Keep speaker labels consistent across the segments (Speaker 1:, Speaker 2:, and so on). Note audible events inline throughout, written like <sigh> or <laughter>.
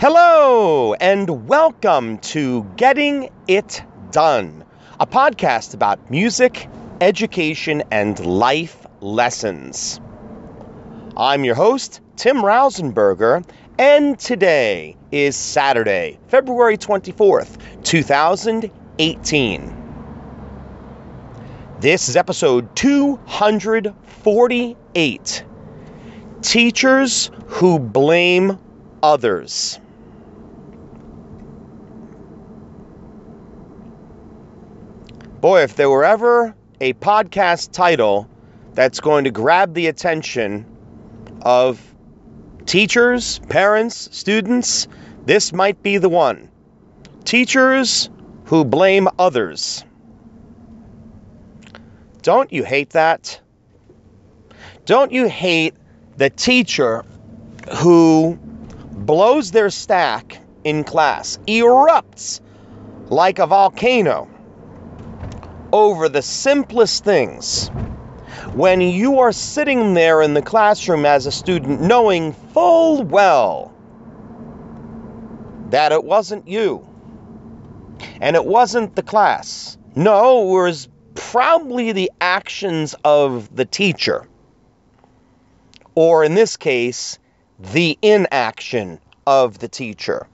Speaker 1: Hello, and welcome to Getting It Done, a podcast about music, education, and life lessons. I'm your host, Tim Rausenberger, and today is Saturday, February 24th, 2018. This is episode 248 Teachers Who Blame Others. Boy, if there were ever a podcast title that's going to grab the attention of teachers, parents, students, this might be the one. Teachers who blame others. Don't you hate that? Don't you hate the teacher who blows their stack in class, erupts like a volcano? Over the simplest things when you are sitting there in the classroom as a student knowing full well that it wasn't you and it wasn't the class. No, it was probably the actions of the teacher, or in this case, the inaction of the teacher.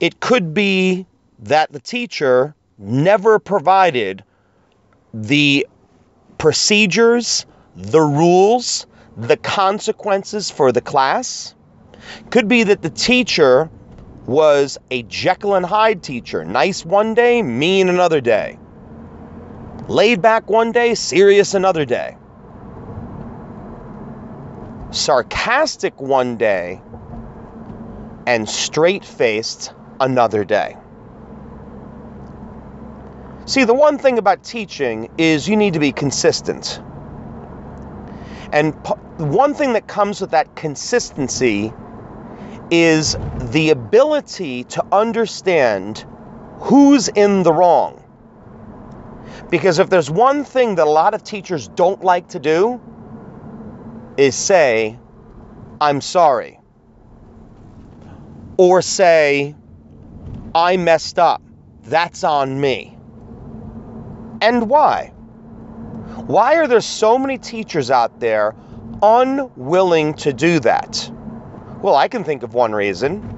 Speaker 1: It could be that the teacher never provided the procedures, the rules, the consequences for the class. Could be that the teacher was a Jekyll and Hyde teacher, nice one day, mean another day. Laid back one day, serious another day. Sarcastic one day, and straight faced another day. See, the one thing about teaching is you need to be consistent. And one thing that comes with that consistency is the ability to understand who's in the wrong. Because if there's one thing that a lot of teachers don't like to do, is say, I'm sorry. Or say, I messed up. That's on me. And why? Why are there so many teachers out there unwilling to do that? Well, I can think of one reason.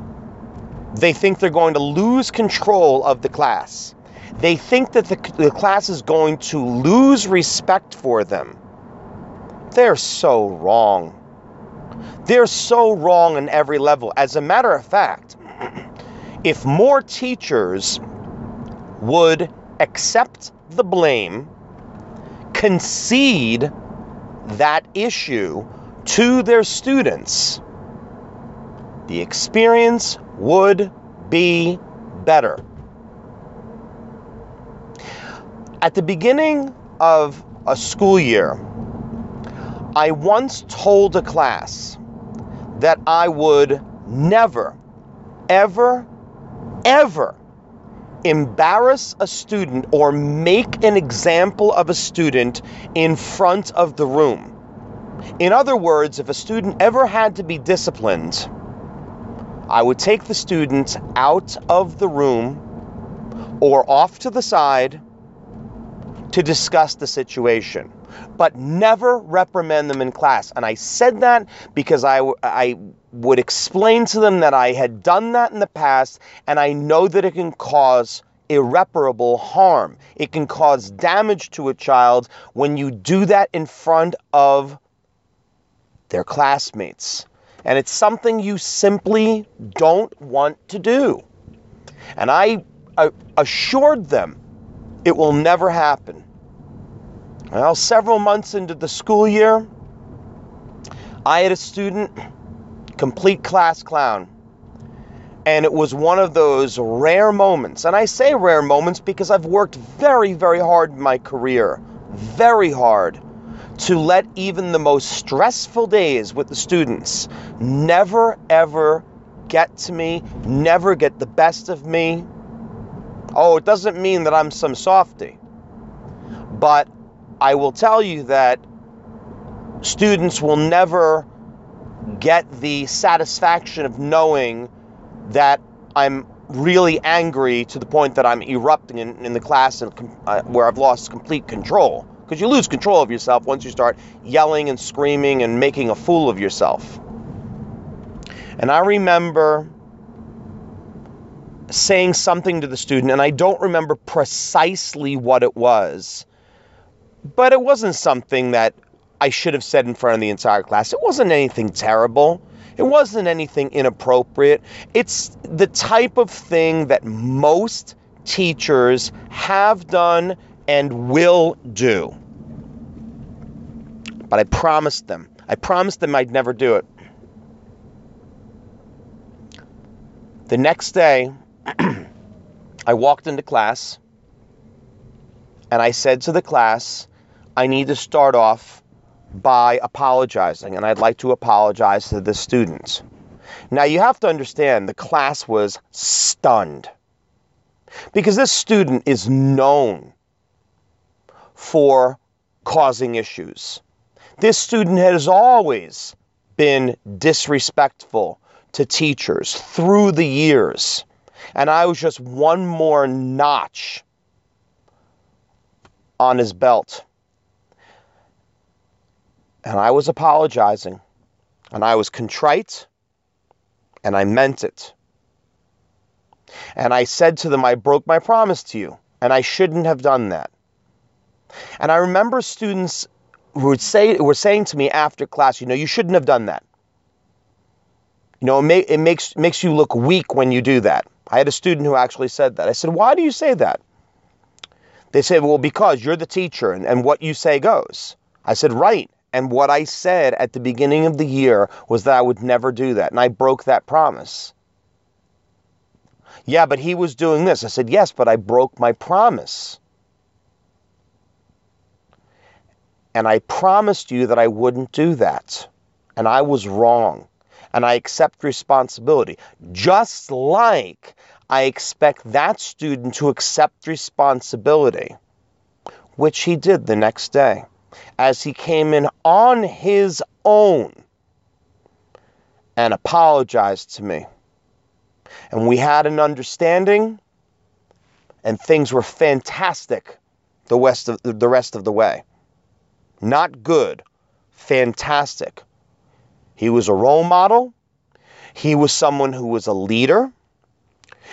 Speaker 1: They think they're going to lose control of the class. They think that the, the class is going to lose respect for them. They're so wrong. They're so wrong on every level. As a matter of fact, <clears throat> if more teachers would accept the blame, concede that issue to their students, the experience would be better. At the beginning of a school year, I once told a class that I would never, ever, ever embarrass a student or make an example of a student in front of the room. In other words, if a student ever had to be disciplined, I would take the student out of the room or off to the side to discuss the situation, but never reprimand them in class. And I said that because I, I would explain to them that I had done that in the past and I know that it can cause irreparable harm. It can cause damage to a child when you do that in front of their classmates. And it's something you simply don't want to do. And I assured them it will never happen. Well, several months into the school year, I had a student, complete class clown. And it was one of those rare moments. And I say rare moments because I've worked very, very hard in my career, very hard, to let even the most stressful days with the students never, ever get to me, never get the best of me. Oh, it doesn't mean that I'm some softy. But I will tell you that students will never get the satisfaction of knowing that I'm really angry to the point that I'm erupting in, in the class and uh, where I've lost complete control. Because you lose control of yourself once you start yelling and screaming and making a fool of yourself. And I remember saying something to the student, and I don't remember precisely what it was, but it wasn't something that I should have said in front of the entire class. It wasn't anything terrible. It wasn't anything inappropriate. It's the type of thing that most teachers have done and will do. But I promised them. I promised them I'd never do it. The next day, <clears throat> I walked into class and I said to the class, I need to start off by apologizing, and I'd like to apologize to the students. Now, you have to understand the class was stunned because this student is known for causing issues. This student has always been disrespectful to teachers through the years. And I was just one more notch on his belt. And I was apologizing. And I was contrite. And I meant it. And I said to them, I broke my promise to you. And I shouldn't have done that. And I remember students who would say, were saying to me after class, you know, you shouldn't have done that. You know, it, may, it makes, makes you look weak when you do that. I had a student who actually said that. I said, why do you say that? They said, well, because you're the teacher and, and what you say goes. I said, right. And what I said at the beginning of the year was that I would never do that. And I broke that promise. Yeah, but he was doing this. I said, yes, but I broke my promise. And I promised you that I wouldn't do that. And I was wrong. And I accept responsibility. Just like I expect that student to accept responsibility, which he did the next day as he came in on his own and apologized to me. And we had an understanding, and things were fantastic the rest of the rest of the way. Not good, fantastic. He was a role model. He was someone who was a leader.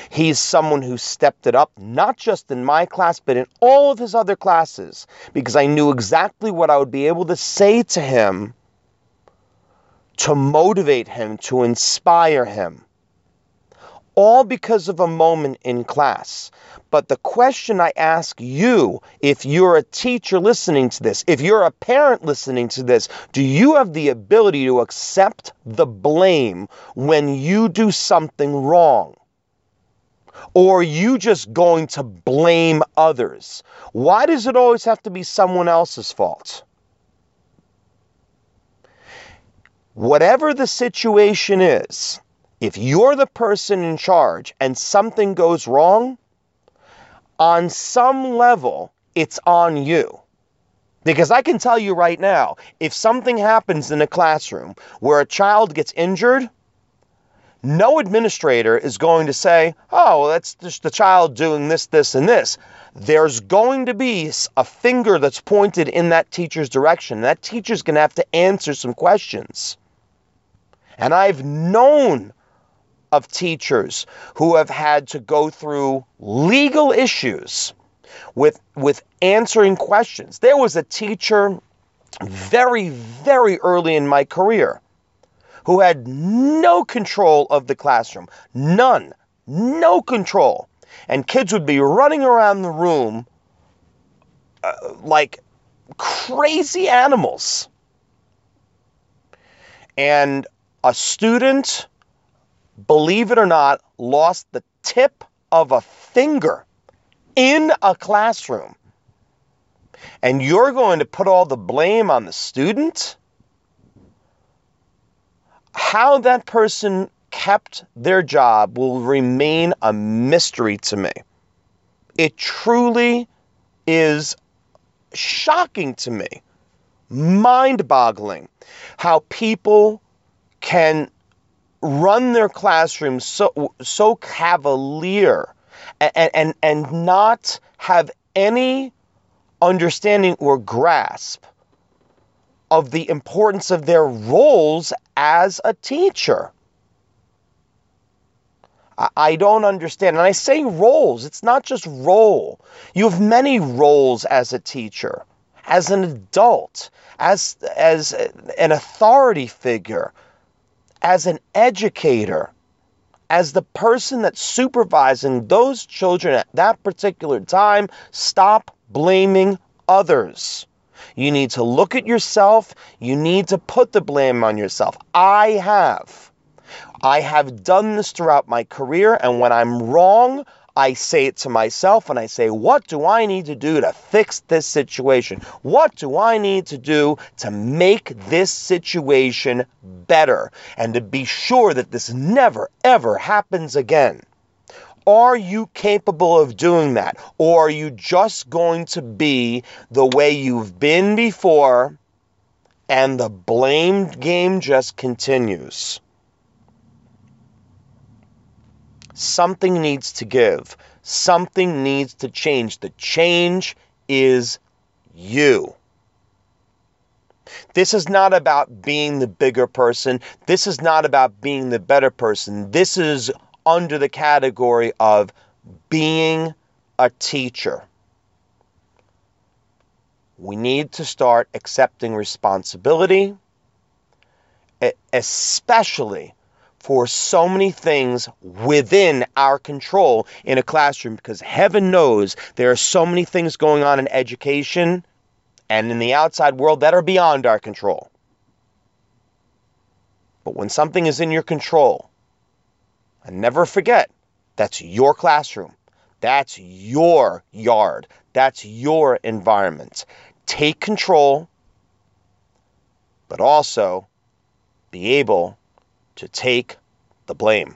Speaker 1: He's someone who stepped it up, not just in my class, but in all of his other classes, because I knew exactly what I would be able to say to him to motivate him, to inspire him. All because of a moment in class. But the question I ask you, if you're a teacher listening to this, if you're a parent listening to this, do you have the ability to accept the blame when you do something wrong? Or are you just going to blame others? Why does it always have to be someone else's fault? Whatever the situation is, if you're the person in charge and something goes wrong, on some level, it's on you. Because I can tell you right now, if something happens in a classroom where a child gets injured, no administrator is going to say, oh, well, that's just the child doing this, this, and this. There's going to be a finger that's pointed in that teacher's direction. That teacher's going to have to answer some questions. And I've known of teachers who have had to go through legal issues with, with answering questions. There was a teacher very, very early in my career who had no control of the classroom. None. No control. And kids would be running around the room uh, like crazy animals. And a student, believe it or not, lost the tip of a finger in a classroom. And you're going to put all the blame on the student? how that person kept their job will remain a mystery to me. It truly is shocking to me, mind boggling, how people can run their classrooms so so cavalier and and, and not have any understanding or grasp of the importance of their roles as a teacher. I don't understand. And I say roles, it's not just role. You have many roles as a teacher, as an adult, as, as an authority figure, as an educator, as the person that's supervising those children at that particular time. Stop blaming others. You need to look at yourself. You need to put the blame on yourself. I have. I have done this throughout my career, and when I'm wrong, I say it to myself and I say, what do I need to do to fix this situation? What do I need to do to make this situation better and to be sure that this never, ever happens again? Are you capable of doing that? Or are you just going to be the way you've been before and the blame game just continues? Something needs to give. Something needs to change. The change is you. This is not about being the bigger person. This is not about being the better person. This is under the category of being a teacher. We need to start accepting responsibility, especially for so many things within our control in a classroom because heaven knows there are so many things going on in education and in the outside world that are beyond our control. But when something is in your control, and never forget, that's your classroom. That's your yard. That's your environment. Take control, but also be able to take the blame.